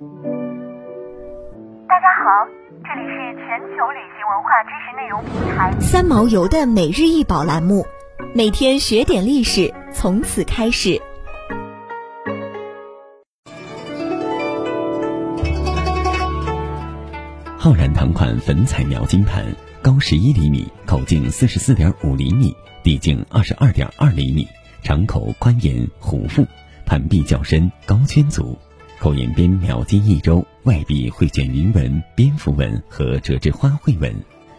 大家好，这里是全球旅行文化知识内容平台三毛游的每日一宝栏目，每天学点历史，从此开始。浩然堂款粉彩描金盘，高十一厘米，口径四十四点五厘米，底径二十二点二厘米，长口宽沿弧腹，盘壁较深，高圈足，口沿边描金一周，外壁绘卷云纹、蝙蝠纹和折枝花卉纹，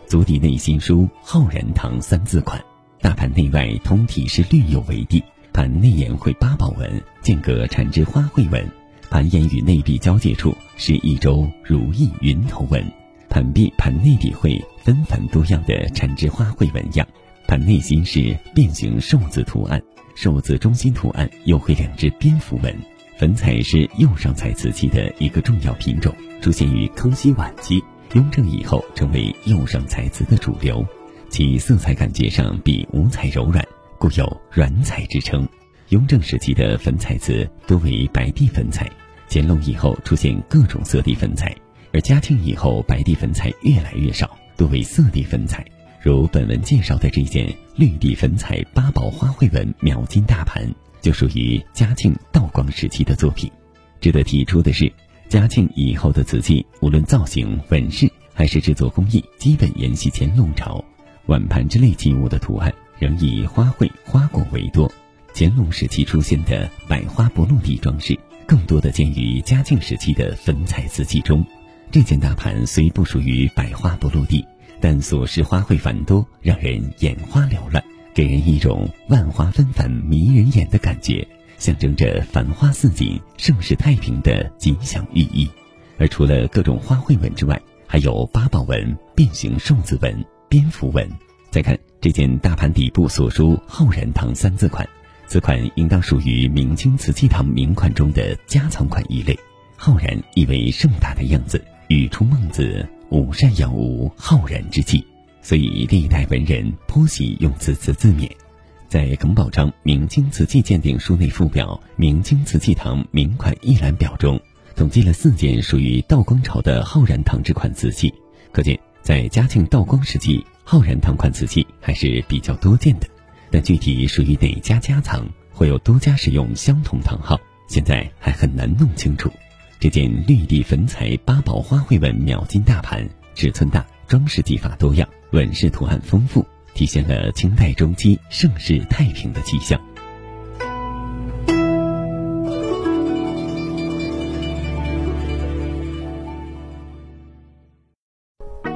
足底内心书“浩然堂”三字款。大盘内外通体是绿釉为地，盘内沿绘八宝纹，间隔缠枝花卉纹。盘沿与内壁交界处是一周如意云头纹，盘壁盘内底绘纷繁多样的缠枝花卉纹样，盘内心是变形寿字图案，寿字中心图案又绘两只蝙蝠纹。粉彩是釉上彩瓷器的一个重要品种，出现于康熙晚期，雍正以后成为釉上彩瓷的主流，其色彩感觉上比五彩柔软，故有软彩之称。雍正时期的粉彩瓷多为白地粉彩。乾隆以后出现各种色地粉彩，而嘉庆以后白地粉彩越来越少，多为色地粉彩。如本文介绍的这件绿地粉彩八宝花卉纹描金大盘，就属于嘉庆道光时期的作品。值得提出的是，嘉庆以后的瓷器，无论造型、纹饰还是制作工艺，基本沿袭乾隆朝。碗盘之类器物的图案仍以花卉、花果为多。乾隆时期出现的百花不落地装饰。更多的见于嘉庆时期的粉彩瓷器中。这件大盘虽不属于百花不落地，但所饰花卉繁多，让人眼花缭乱，给人一种万花纷繁迷人眼的感觉，象征着繁花似锦、盛世太平的吉祥寓意。而除了各种花卉纹之外，还有八宝纹、变形寿字纹、蝙蝠纹。再看这件大盘底部所书“浩然堂”三字款。此款应当属于明清瓷器堂名款中的夹藏款一类，浩然意为盛大的样子，语出孟子“吾善养吾浩然之气”，所以历代文人颇喜用此词自勉。在耿宝章《明清瓷器鉴定书》内附表《明清瓷器堂名款一览表》中，统计了四件属于道光朝的浩然堂之款瓷器，可见在嘉庆、道光时期，浩然堂款瓷器还是比较多见的。但具体属于哪家家藏，会有多家使用相同堂号，现在还很难弄清楚。这件绿地粉彩八宝花卉纹描金大盘，尺寸大，装饰技法多样，纹饰图案丰富，体现了清代中期盛世太平的气象。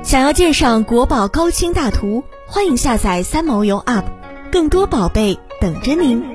想要鉴赏国宝高清大图，欢迎下载三毛游 App。更多宝贝等着您。